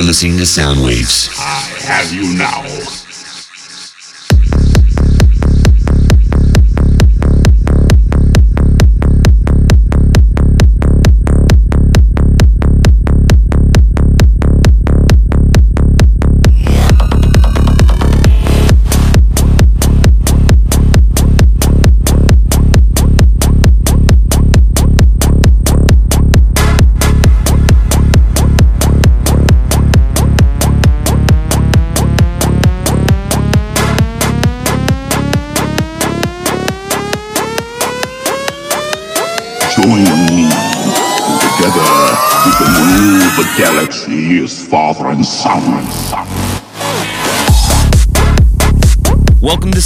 are listening to Soundwaves. I have you now.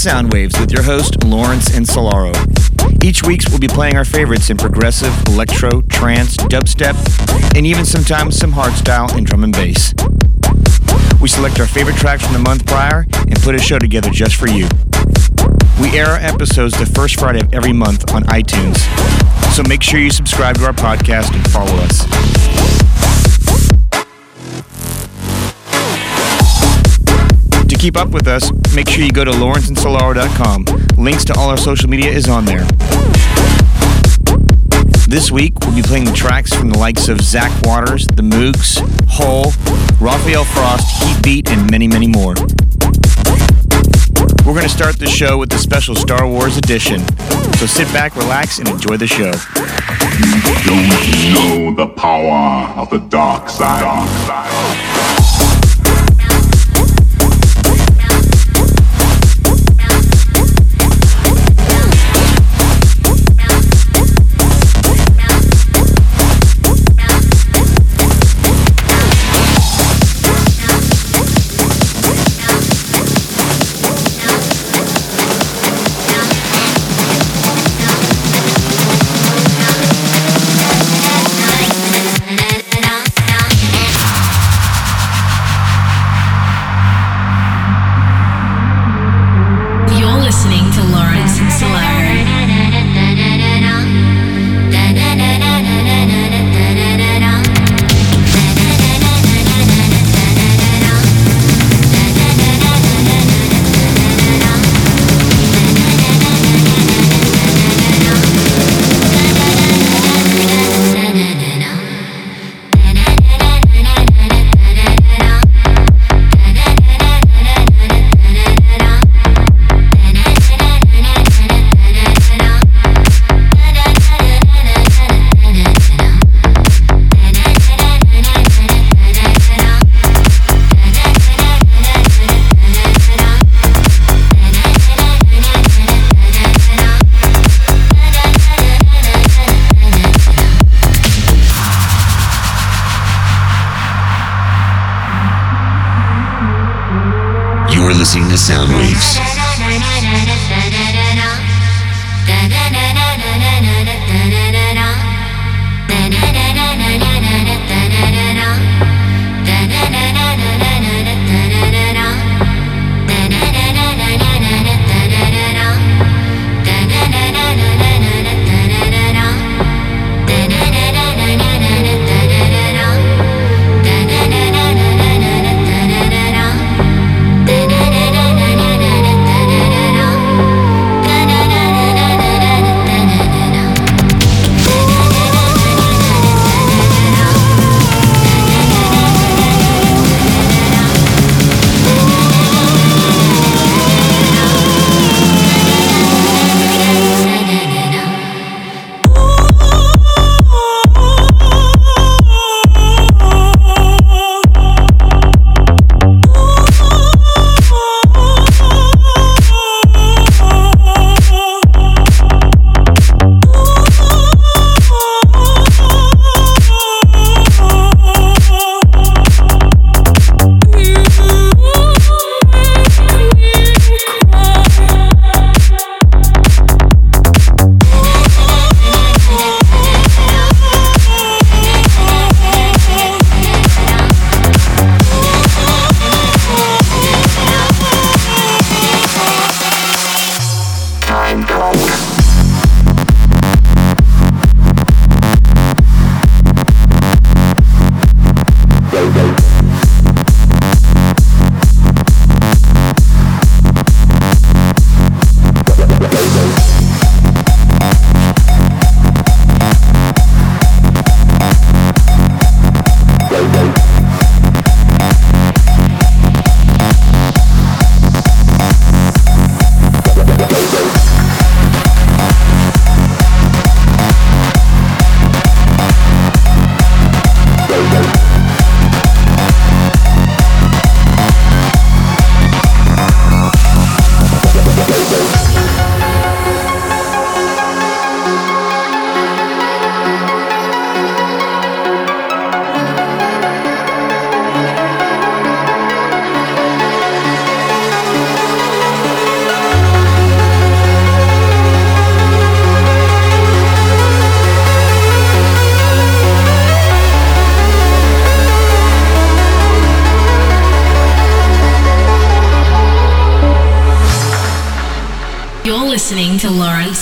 Soundwaves with your host, Lawrence and Solaro. Each week, we'll be playing our favorites in progressive, electro, trance, dubstep, and even sometimes some hardstyle and drum and bass. We select our favorite tracks from the month prior and put a show together just for you. We air our episodes the first Friday of every month on iTunes, so make sure you subscribe to our podcast and follow us. Keep up with us, make sure you go to lawrenceandsolaro.com. Links to all our social media is on there. This week, we'll be playing tracks from the likes of Zach Waters, The Moogs, Hole, Rafael Frost, Heatbeat, and many, many more. We're going to start the show with the special Star Wars edition. So sit back, relax, and enjoy the show. Don't know the power of the dark side. Dark side.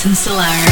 To Lawrence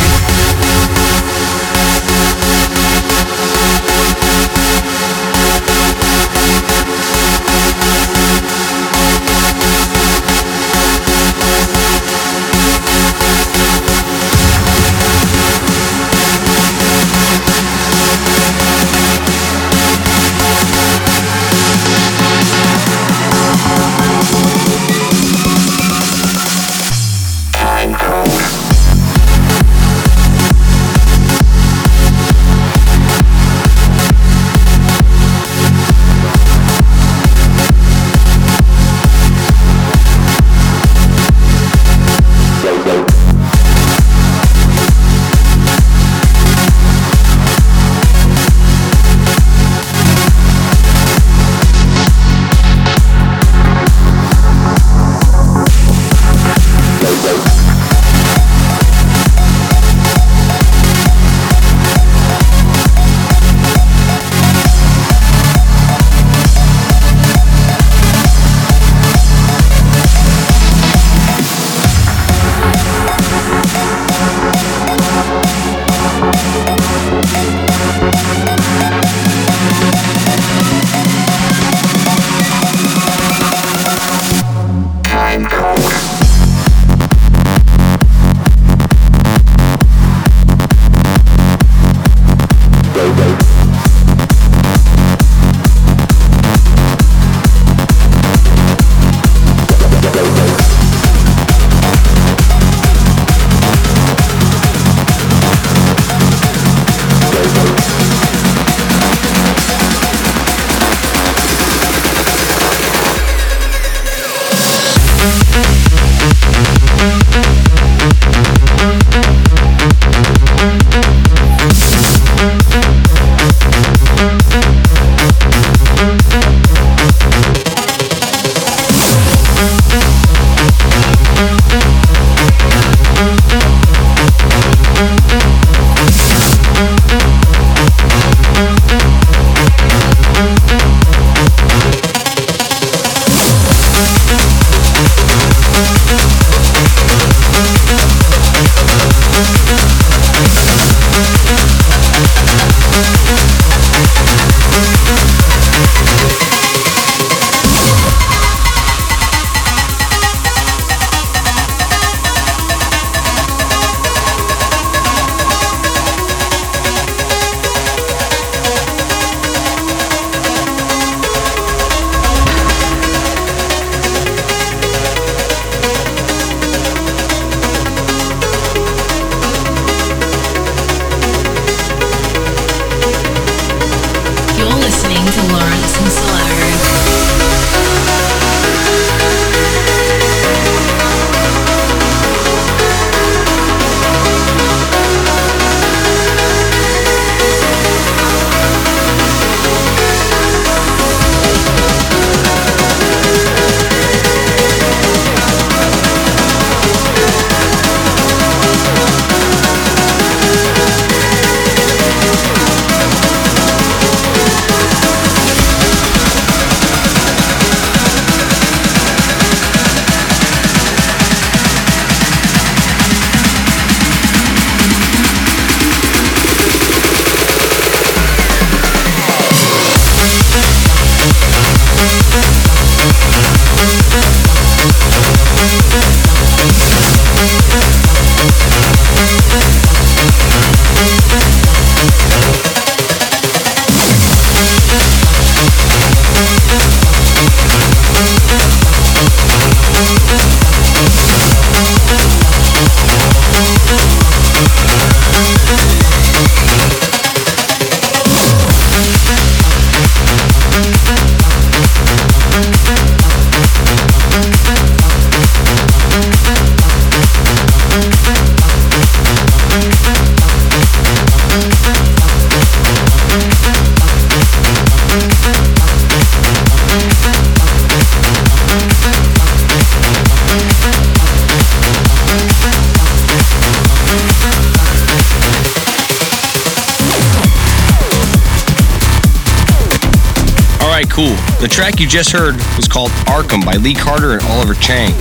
just heard was called Arkham by Lee Carter and Oliver Chang.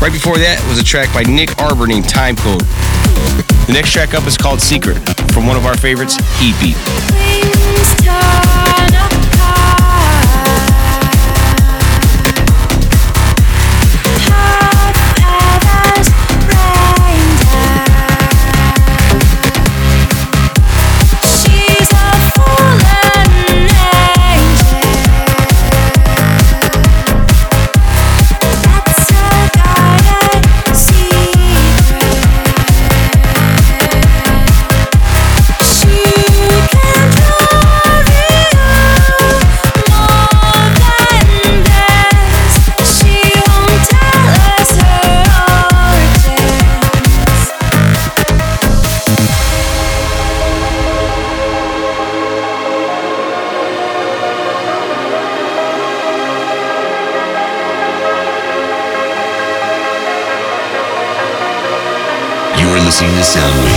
Right before that was a track by Nick Arbor named Time Code. The next track up is called Secret from one of our favorites, Heatbeat. Listening to Soundwaves.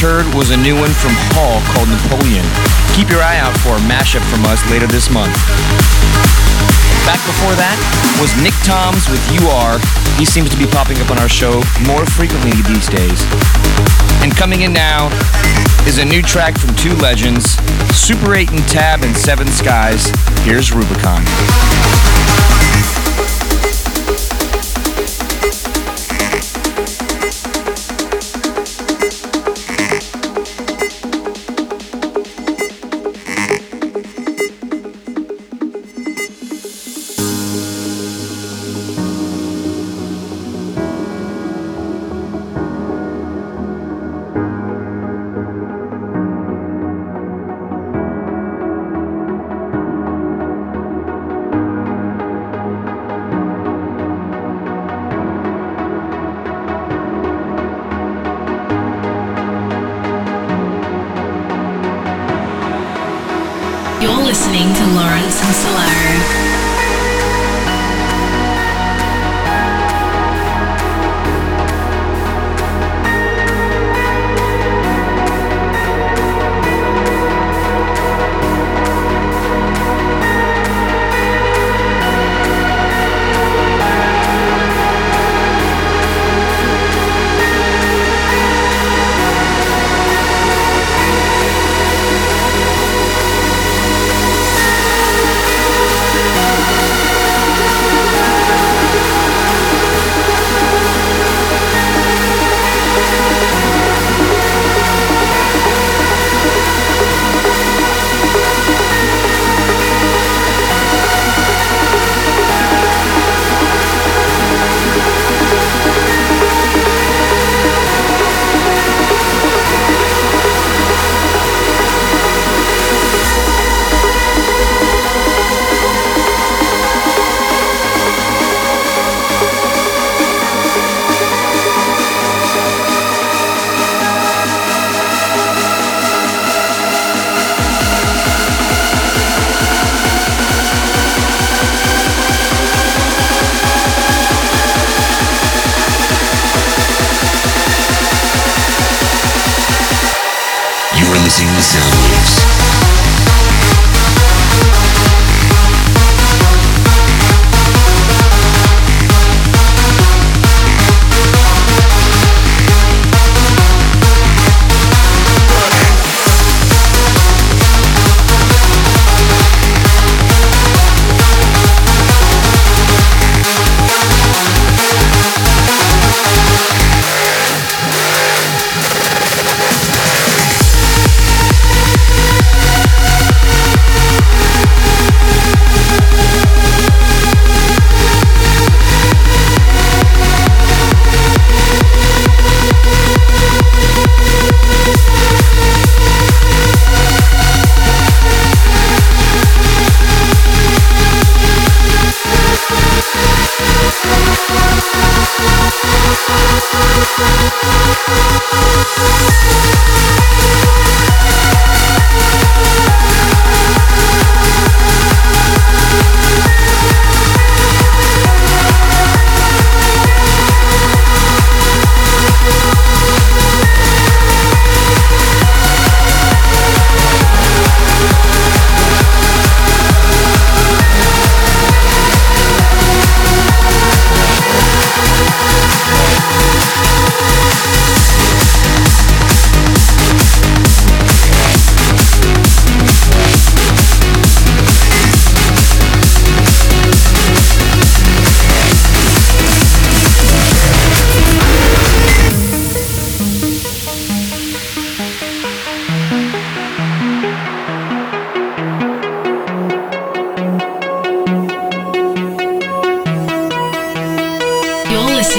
Heard was a new one from Hall called Napoleon. Keep your eye out for a mashup from us later this month. Back before that was Nick Toms with You Are. He seems to be popping up on our show more frequently these days. And coming in now is a new track from two legends, Super 8 and Tab and Seven Skies. Here's Rubicon.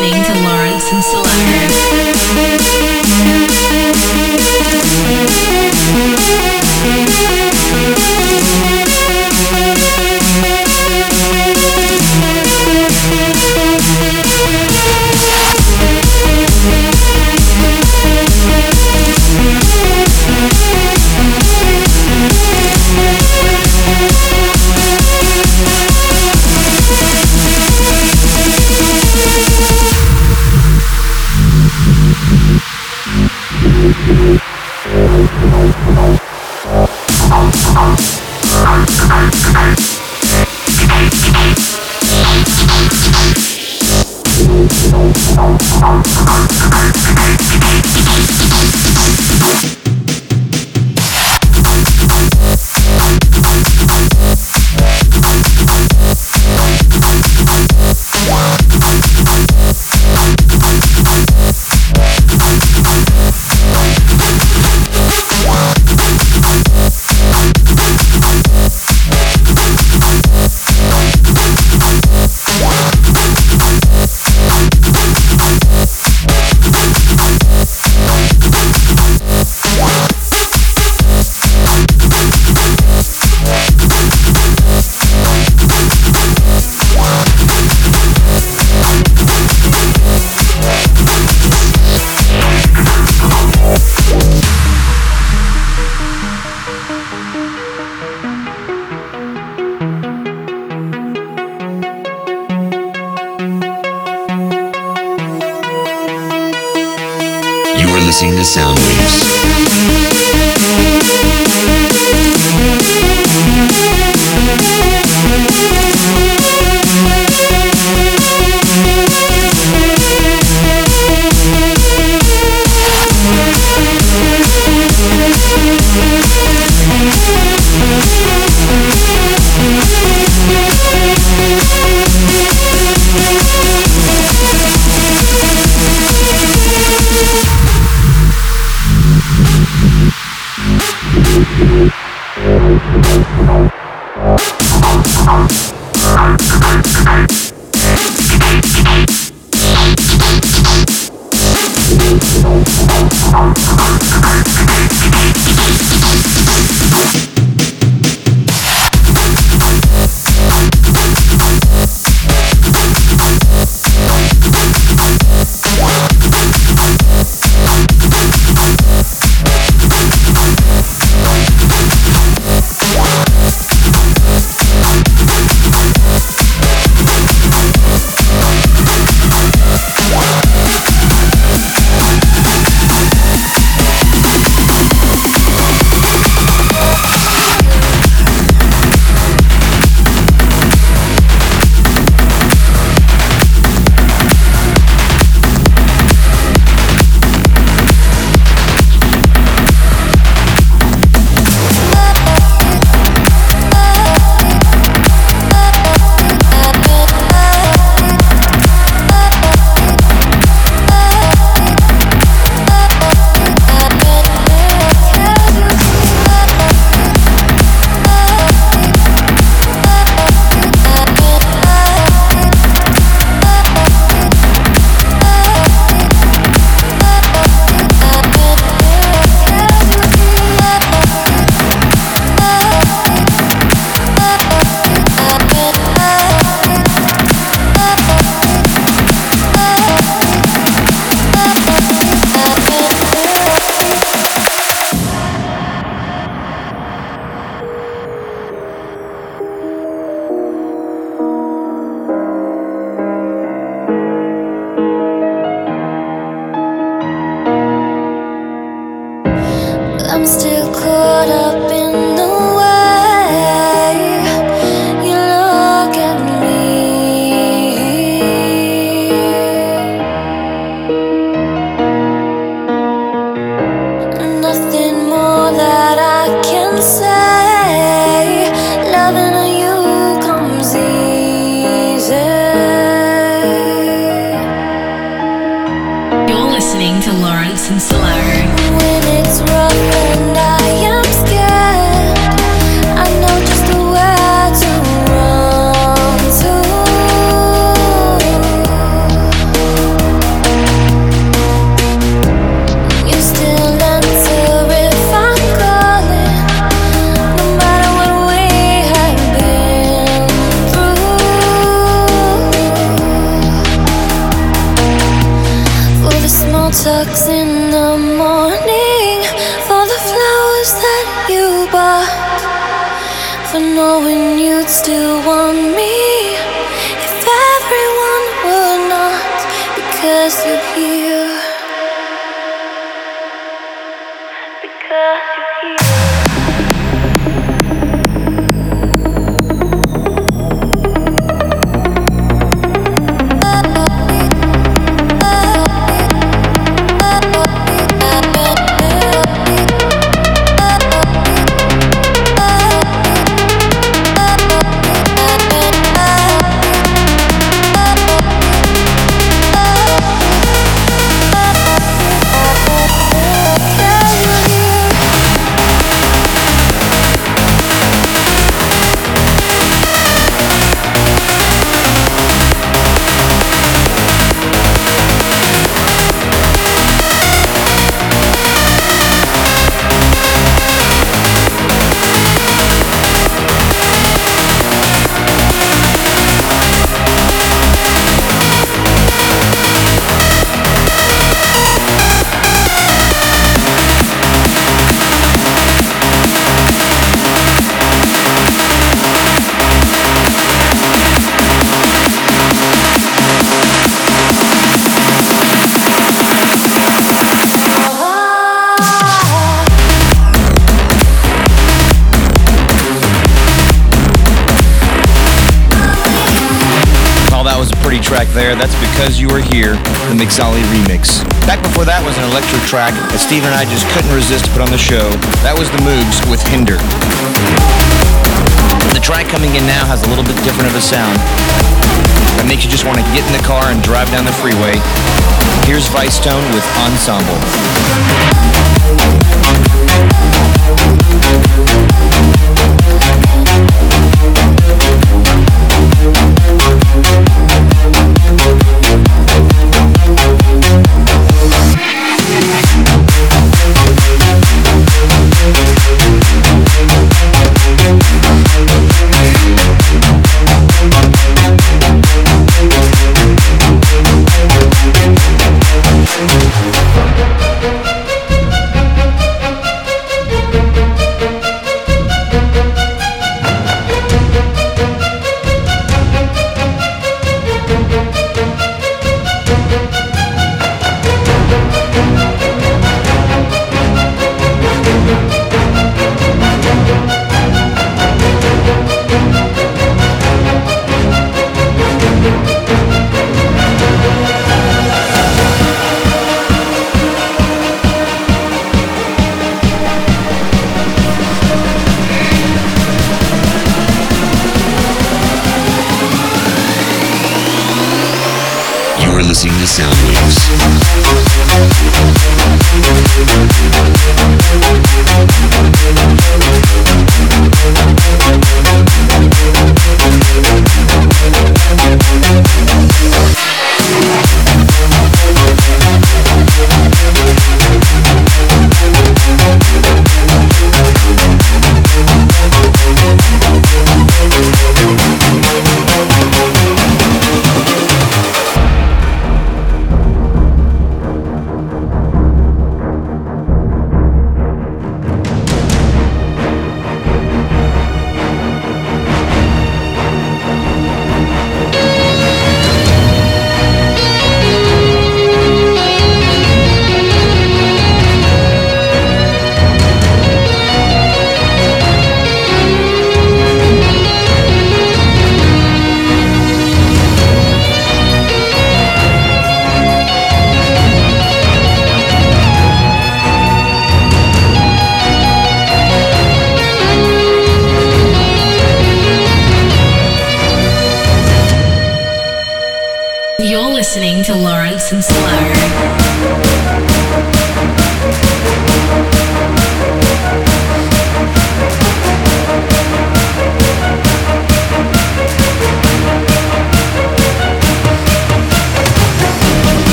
listening to Lawrence and Solaro. the sound waves. Tucks in the morning for the flowers that you bought. For knowing you'd still want me if everyone would not, because you're here. There, That's Because You Were Here, the Mixali remix. Back before that was an electric track that Steve and I just couldn't resist to put on the show. That was The Moogs with Hinder. The track coming in now has a little bit different of a sound. That makes you just want to get in the car and drive down the freeway. Here's Vicetone with Ensemble.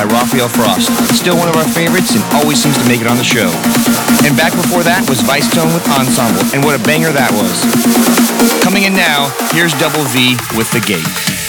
By Rafael Frost. Still one of our favorites and always seems to make it on the show. And back before that was Vicetone with Ensemble, and what a banger that was. Coming in now, here's Double V with The Gate.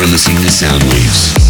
Lawrence and Solaro.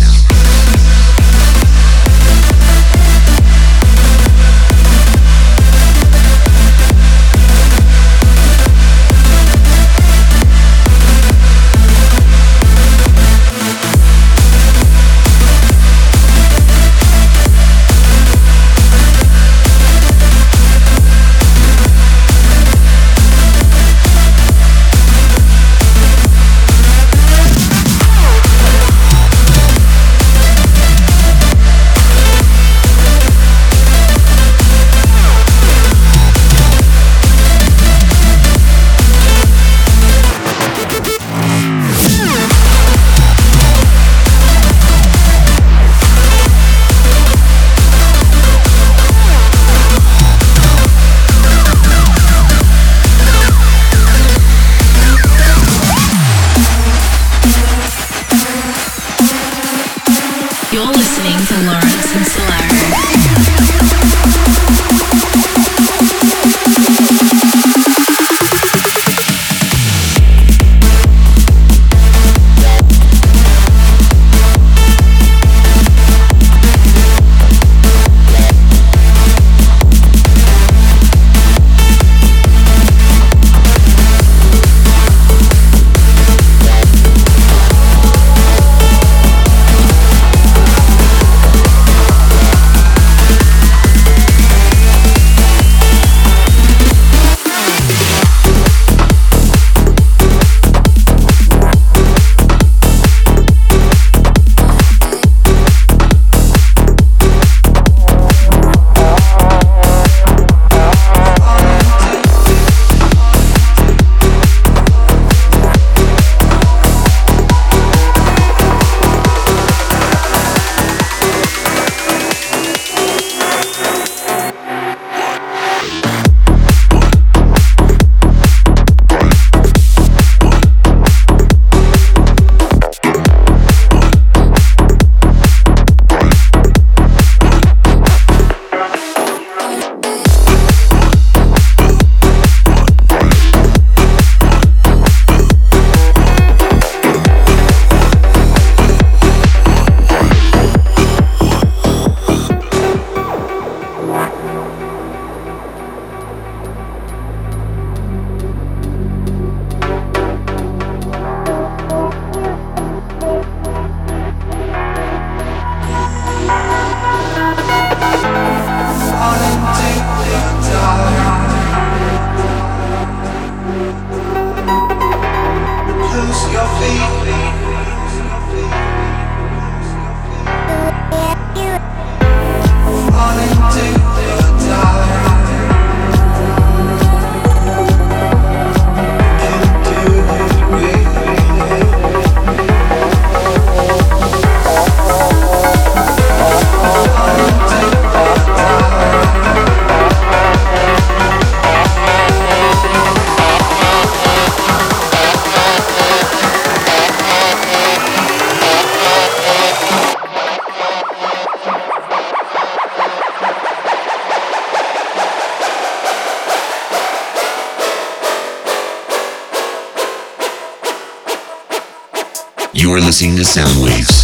Listening to Soundwaves.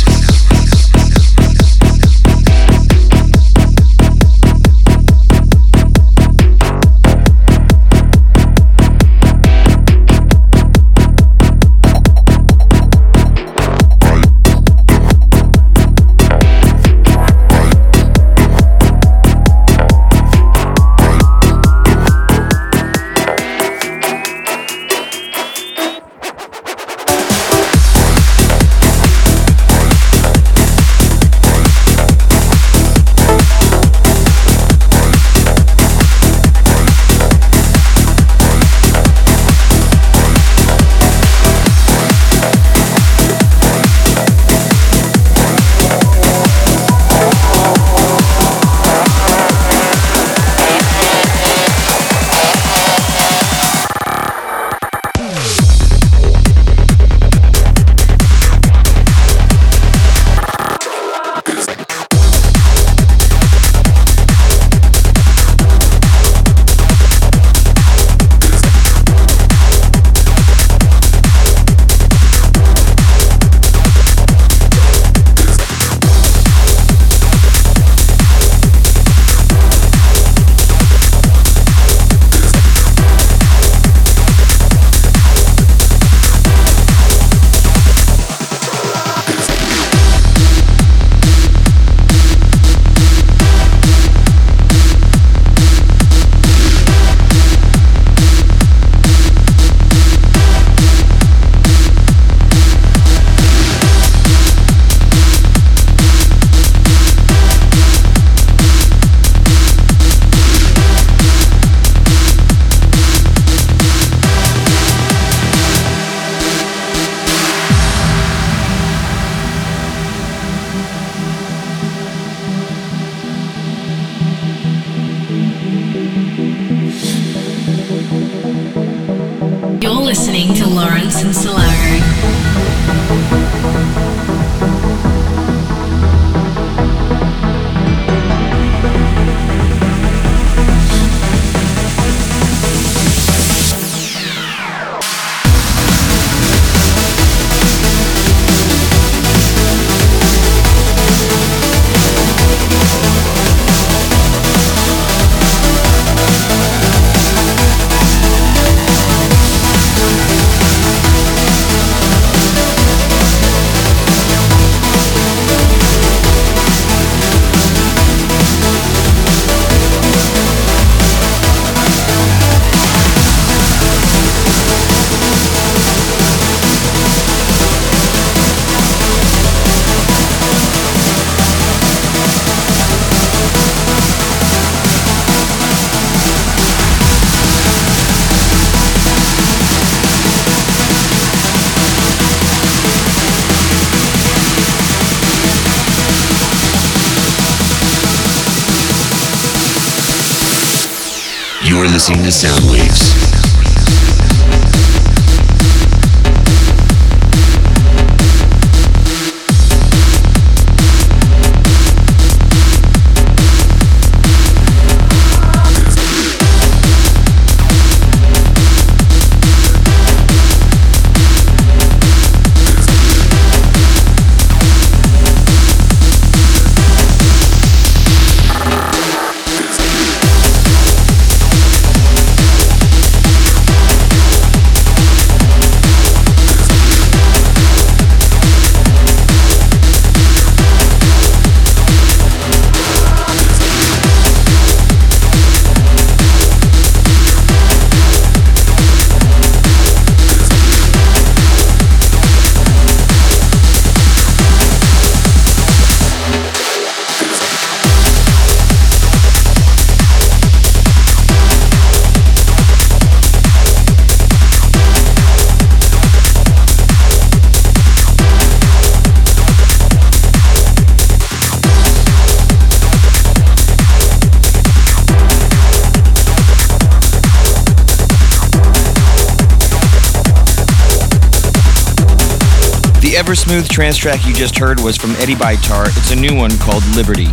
Ever Smooth trance track you just heard was from Eddie Bitar. It's a new one called Liberty.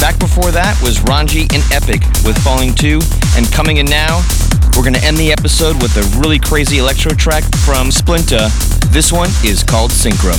Back before that was Ranji and Epic with Falling 2. And coming in now, we're going to end the episode with a really crazy electro track from Splinta. This one is called Synchro.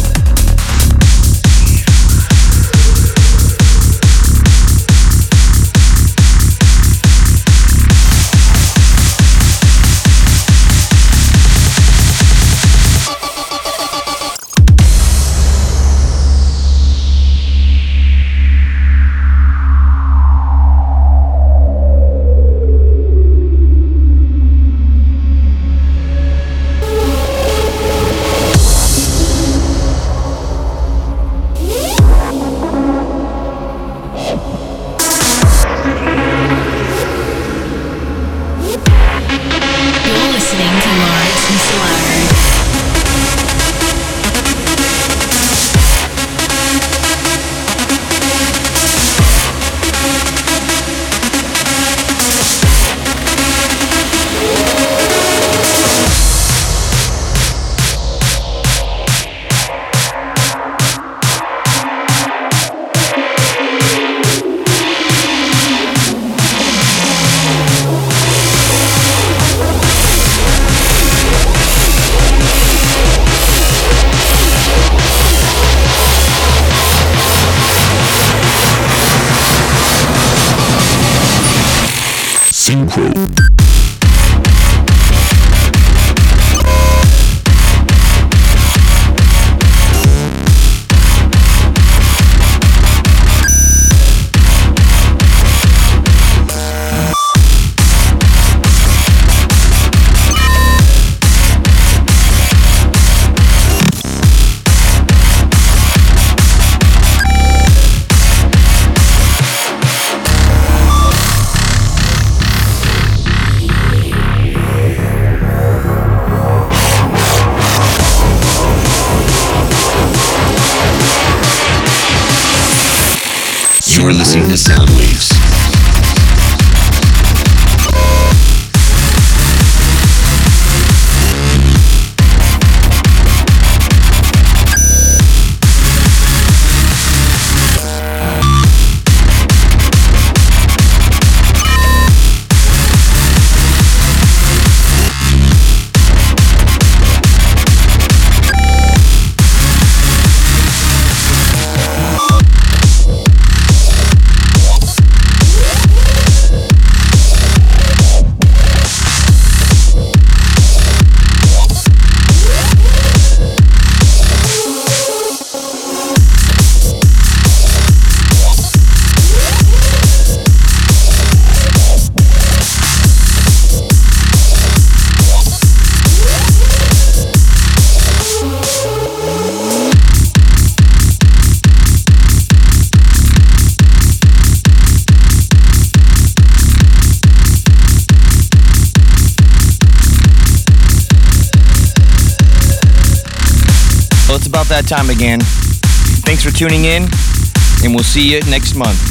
Again. Thanks for tuning in, and we'll see you next month.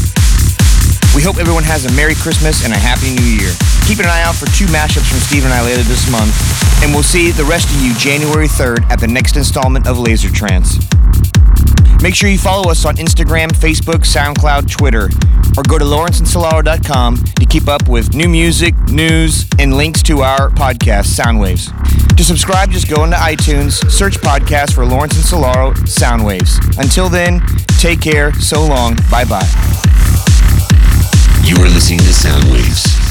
We hope everyone has a Merry Christmas and a Happy New Year. Keep an eye out for two mashups from Steve and I later this month, and we'll see the rest of you January 3rd at the next installment of Laser Trance. Make sure you follow us on Instagram, Facebook, SoundCloud, Twitter, or go to lawrenceandsolaro.com to keep up with new music, news, and links to our podcast, Soundwaves. To subscribe, just go into iTunes, search podcast for Lawrence and Solaro Soundwaves. Until then, take care, so long, bye bye. You are listening to Soundwaves.